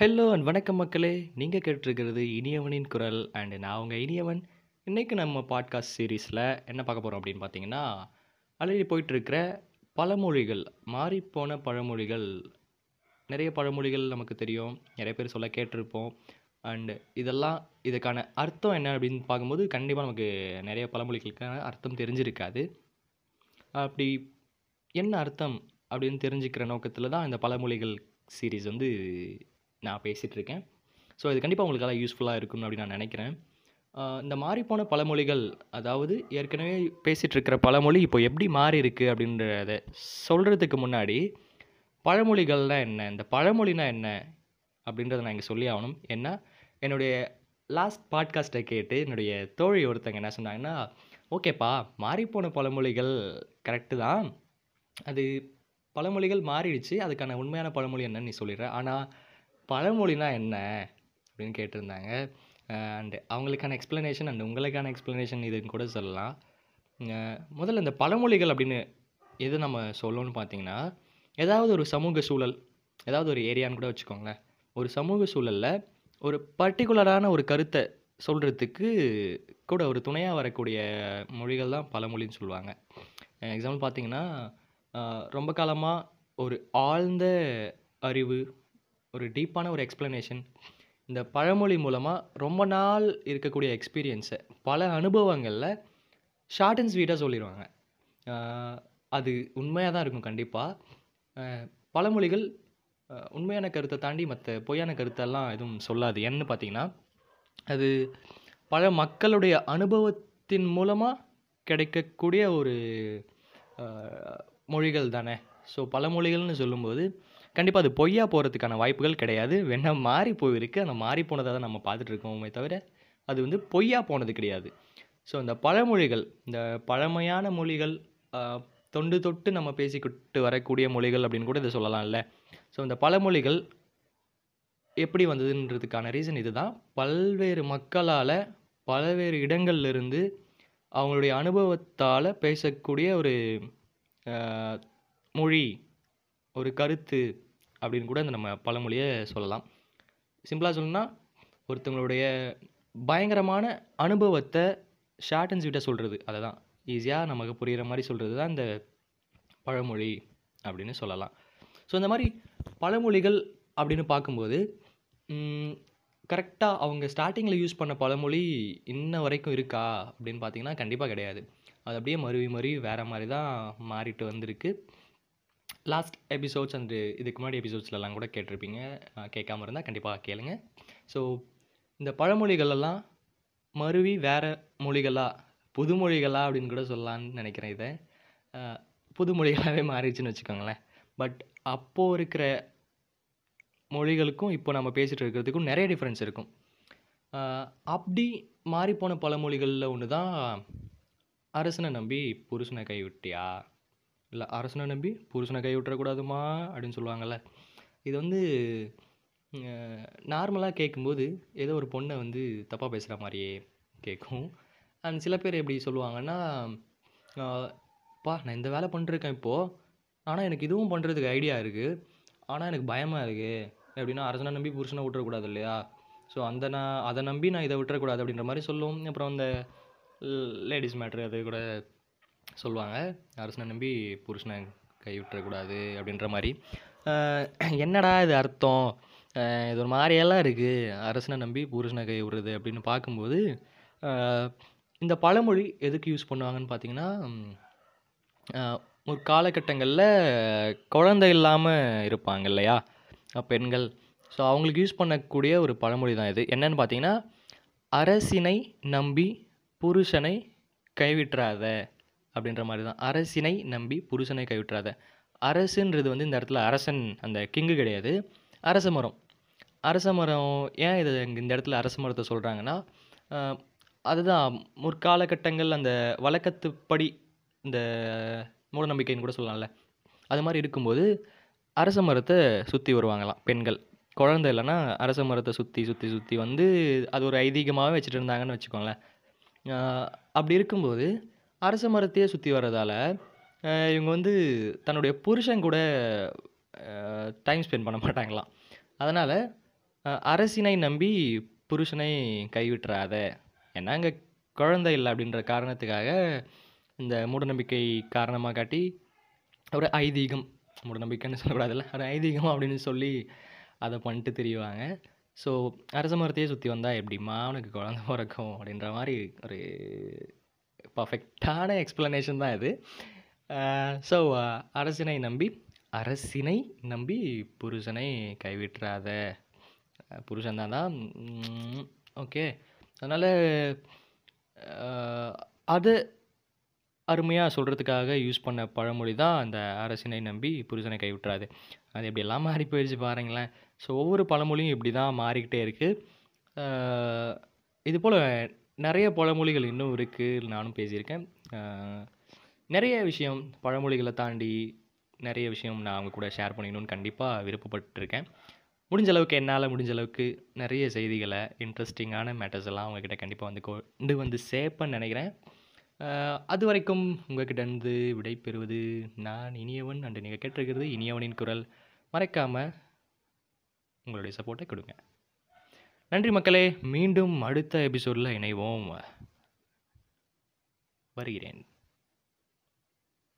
Hello and வணக்கம் மக்களே. நீங்கள் கேட்டிருக்கிறது இனியவனின் குரல் அண்ட் நான் உங்கள் இனியவன். இன்றைக்கு நம்ம பாட்காஸ்ட் சீரீஸில் என்ன பார்க்க போகிறோம் அப்படின்னு பார்த்தீங்கன்னா ஆல்ரெடி போயிட்டுருக்கிற பழமொழிகள் மாறிப்போன பழமொழிகள். நிறைய பழமொழிகள் நமக்கு தெரியும். நிறைய பேர் சொல்ல கேட்டிருப்போம். அண்டு இதெல்லாம் இதுக்கான அர்த்தம் என்ன அப்படின்னு பார்க்கும்போது கண்டிப்பாக நமக்கு நிறைய பழமொழிகளுக்கான அர்த்தம் தெரிஞ்சிருக்காது. அப்படி என்ன அர்த்தம் அப்படின்னு தெரிஞ்சுக்கிற நோக்கத்தில் தான் இந்த பழமொழிகள் சீரீஸ் வந்து நான் பேசிகிட்டு இருக்கேன் ஸோ இது கண்டிப்பாக உங்களுக்கு எல்லாம் யூஸ்ஃபுல்லாக இருக்கும் அப்படின்னு நான் நினைக்கிறேன். இந்த மாறிப்போன பழமொழிகள் அதாவது ஏற்கனவே பேசிகிட்டு இருக்கிற பழமொழி இப்போ எப்படி மாறி இருக்குது அப்படின்றத சொல்கிறதுக்கு முன்னாடி பழமொழிகள்னால் என்ன இந்த பழமொழினா என்ன அப்படின்றத நான் இங்கே சொல்லி ஆகணும். ஏன்னா என்னுடைய லாஸ்ட் பாட்காஸ்ட்டை கேட்டு என்னுடைய தோழி ஒருத்தங்க என்ன சொன்னாங்கன்னா ஓகேப்பா மாறிப்போன பழமொழிகள் கரெக்டு தான். அது பழமொழிகள் மாறிடுச்சு அதுக்கான உண்மையான பழமொழி என்னன்னு நீ சொல்லிடுற. ஆனால் பழமொழினா என்ன அப்படின்னு கேட்டிருந்தாங்க. அண்டு அவங்களுக்கான எக்ஸ்ப்ளனேஷன் அண்ட் உங்களுக்கான எக்ஸ்ப்ளனேஷன் இதுன்னு கூட சொல்லலாம். முதல்ல இந்த பழமொழிகள் அப்படின்னு எது நம்ம சொல்லணும்னு பார்த்தீங்கன்னா ஏதாவது ஒரு சமூக சூழல் ஏதாவது ஒரு ஏரியான்னு கூட வச்சுக்கோங்களேன். ஒரு சமூக சூழலில் ஒரு பர்டிகுலரான ஒரு கருத்தை சொல்கிறதுக்கு கூட ஒரு துணையாக வரக்கூடிய மொழிகள் தான் பழமொழின்னு சொல்லுவாங்க. எக்ஸாம்பிள் பார்த்தீங்கன்னா ரொம்ப காலமாக ஒரு ஆழ்ந்த அறிவு ஒரு டீப்பான ஒரு எக்ஸ்ப்ளனேஷன் இந்த பழமொழி மூலமாக ரொம்ப நாள் இருக்கக்கூடிய எக்ஸ்பீரியன்ஸை பல அனுபவங்களில் ஷார்ட் அண்ட் ஸ்வீட்டாக சொல்லிடுவாங்க அது உண்மையாக தான் இருக்கும் கண்டிப்பாக பழமொழிகள் உண்மையான கருத்தை தாண்டி மற்ற பொய்யான கருத்தெல்லாம் எதுவும் சொல்லாது. ஏன்னு பார்த்தீங்கன்னா அது பல மக்களுடைய அனுபவத்தின் மூலமாக கிடைக்கக்கூடிய ஒரு மொழிகள் தானே. ஸோ பழமொழிகள்னு சொல்லும்போது கண்டிப்பாக அது பொய்யா போகிறதுக்கான வாய்ப்புகள் கிடையாது. வேணா மாறி போயிருக்கு. அந்த மாறி போனதை தான் நம்ம பார்த்துட்டு இருக்கோமே தவிர அது வந்து பொய்யா போனது கிடையாது. ஸோ இந்த பழமொழிகள் இந்த பழமையான மொழிகள் தொண்டு தொட்டு நம்ம பேசிக்கிட்டு வரக்கூடிய மொழிகள் அப்படின்னு கூட இதை சொல்லலாம்ல. ஸோ இந்த பழமொழிகள் எப்படி வந்ததுன்றதுக்கான ரீசன் இதுதான். பல்வேறு மக்களால் பல்வேறு இடங்கள்லேருந்து அவங்களுடைய அனுபவத்தால் பேசக்கூடிய ஒரு மொழி ஒரு கருத்து அப்படின்னு கூட அந்த நம்ம பழமொழியை சொல்லலாம். சிம்பிளாக சொல்லணும்னா ஒருத்தவங்களுடைய பயங்கரமான அனுபவத்தை ஷார்ட் அண்ட் ஸ்வீட்டாக சொல்கிறது அதை தான் ஈஸியாக நமக்கு புரிகிற மாதிரி சொல்கிறது தான் இந்த பழமொழி அப்படின்னு சொல்லலாம். ஸோ இந்த மாதிரி பழமொழிகள் அப்படின்னு பார்க்கும்போது கரெக்டாக அவங்க ஸ்டார்டிங்கில் யூஸ் பண்ண பழமொழி இன்ன வரைக்கும் இருக்கா அப்படின்னு பார்த்தீங்கன்னா கண்டிப்பாக கிடையாது. அது அப்படியே மருவி மருவி வேறு மாதிரி தான் மாறிட்டு வந்திருக்கு. லாஸ்ட் எபிசோட்ஸ் அண்டு இதுக்கு முன்னாடி எபிசோட்ஸ்லலாம் கூட கேட்டிருப்பீங்க. கேட்காம இருந்தால் கண்டிப்பாக கேளுங்க. ஸோ இந்த பழமொழிகளெல்லாம் மறுவி வேறு மொழிகளாக புது மொழிகளாக அப்படின்னு கூட சொல்லலான்னு நினைக்கிறேன் இதை. புது மொழிகளாகவே மாறிடுச்சுன்னு வச்சுக்கோங்களேன். பட் அப்போது இருக்கிற மொழிகளுக்கும் இப்போ நம்ம பேசிகிட்டு இருக்கிறதுக்கும் நிறைய டிஃப்ரென்ஸ் இருக்கும். அப்படி மாறிப்போன பழமொழிகளில் ஒன்று தான் அரசனை நம்பி புருஷனை கைவிட்டியா? இல்லை அரசனை நம்பி புருஷனை கை விட்டுறக்கூடாதுமா அப்படின்னு சொல்லுவாங்கள்ல இது வந்து நார்மலாக கேட்கும்போது ஏதோ ஒரு பொண்ணை வந்து தப்பாக பேசுகிற மாதிரியே கேட்கும். அண்ட் சில பேர் எப்படி சொல்லுவாங்கன்னா பா நான் இந்த வேலை பண்ணிருக்கேன் இப்போது ஆனால் எனக்கு இதுவும் பண்ணுறதுக்கு ஐடியா இருக்குது ஆனால் எனக்கு பயமாக இருக்குது எப்படின்னா அரசனை நம்பி புருஷனை விட்டுறக்கூடாது இல்லையா? ஸோ அந்த நான் அதை நம்பி நான் இதை விட்டுறக்கூடாது அப்படின்ற மாதிரி சொல்லுவோம் அப்புறம் அந்த லேடிஸ் மேட்ரு அது கூட சொல்லுவாங்க. அரசனை நம்பி புருஷனை கைவிட்டுறக்கூடாது அப்படின்ற மாதிரி. என்னடா இது அர்த்தம்? இது ஒரு மாதிரியெல்லாம் இருக்குது அரசனை நம்பி புருஷனை கை விடுறது அப்படின்னு பார்க்கும்போது இந்த பழமொழி எதுக்கு யூஸ் பண்ணுவாங்கன்னு பார்த்தீங்கன்னா ஒரு காலகட்டங்களில் குழந்தை இல்லாமல் இருப்பாங்க இல்லையா? பெண்கள். ஸோ அவங்களுக்கு யூஸ் பண்ணக்கூடிய ஒரு பழமொழி தான் இது. என்னன்னு பார்த்தீங்கன்னா அரசினை நம்பி புருஷனை கைவிட்டுறாத. அப்படின்ற மாதிரி தான். அரசினை நம்பி புருஷனை கைவிட்டுறாத. அரசுன்றது வந்து இந்த இடத்துல அரசன் அந்த கிங்கு கிடையாது. அரச மரம். அரச மரம் ஏன் இது இந்த இடத்துல அரச மரத்தை சொல்கிறாங்கன்னா அதுதான் முற்காலகட்டங்கள் அந்த வழக்கத்துப்படி இந்த மூடநம்பிக்கைன்னு கூட சொல்லலாம்ல. அது மாதிரி இருக்கும்போது அரச மரத்தை சுற்றி வருவாங்களாம் பெண்கள். குழந்தை இல்லைன்னா அரச மரத்தை சுற்றி சுற்றி சுற்றி வந்து அது ஒரு ஐதீகமாகவே வச்சுட்டு இருந்தாங்கன்னு வச்சுக்கோங்களேன். அப்படி இருக்கும்போது அரச மரத்தையே சுற்றி வர்றதால இவங்க வந்து தன்னுடைய புருஷன் கூட டைம் ஸ்பெண்ட் பண்ண மாட்டாங்களாம் அதனால் அரசினை நம்பி புருஷனை கைவிட்றாத. ஏன்னா, இங்கே குழந்தை இல்லை அப்படின்ற காரணத்துக்காக, இந்த மூடநம்பிக்கை காரணமாக காட்டி, ஒரு ஐதீகம் மூடநம்பிக்கைன்னு சொல்லக்கூடாதுல்ல. ஒரு ஐதீகம் அப்படின்னு சொல்லி, அதை பண்ணிட்டு தெரியுவாங்க ஸோ, அரச மரத்தையே சுற்றி வந்தால் எப்படிம்மா அவனுக்கு குழந்த பிறக்கும் அப்படின்ற மாதிரி ஒரு பர்ஃபெக்டான எக்ஸ்ப்ளனேஷன் தான் இது. Uh, ஸோ, uh, அரசினை நம்பி அரசினை நம்பி புருஷனை கைவிட்றாத. Uh, புருஷன் தான் ஓகே. அதனால் அது அருமையாக சொல்கிறதுக்காக யூஸ் பண்ண பழமொழி தான் அந்த அரசினை நம்பி புருஷனை கைவிட்டுறாது அது எப்படியெல்லாம் மாறி போயிடுச்சு பாருங்களேன். ஸோ, ஒவ்வொரு பழமொழியும் இப்படி தான் மாறிக்கிட்டே இருக்குது இது போல் நிறைய பழமொழிகள் இன்னும் இருக்குது நானும் பேசியிருக்கேன். நிறைய விஷயம் பழமொழிகளை தாண்டி நிறைய விஷயம் நான் அவங்க கூட ஷேர் பண்ணிக்கணும்னு கண்டிப்பாக விருப்பப்பட்டிருக்கேன். முடிஞ்ச அளவுக்கு என்னால் முடிஞ்ச அளவுக்கு நிறைய செய்திகளை இன்ட்ரெஸ்டிங்கான மேட்டர்ஸ் எல்லாம் அவங்கக்கிட்ட கண்டிப்பாக வந்து கொண்டு வந்து சேர்ப்பேன்னு நினைக்கிறேன். அது வரைக்கும் அதுவரைக்கும் உங்ககிட்டருந்து விடை பெறுவது நான் இனியவன். அண்டு நீங்கள் கேட்டிருக்கிறது இனியவனின் குரல். மறைக்காமல் உங்களுடைய சப்போர்ட்டை கொடுங்க. நன்றி மக்களே! மீண்டும் அடுத்த எபிசோட்ல இணைவோம். வருகிறேன்.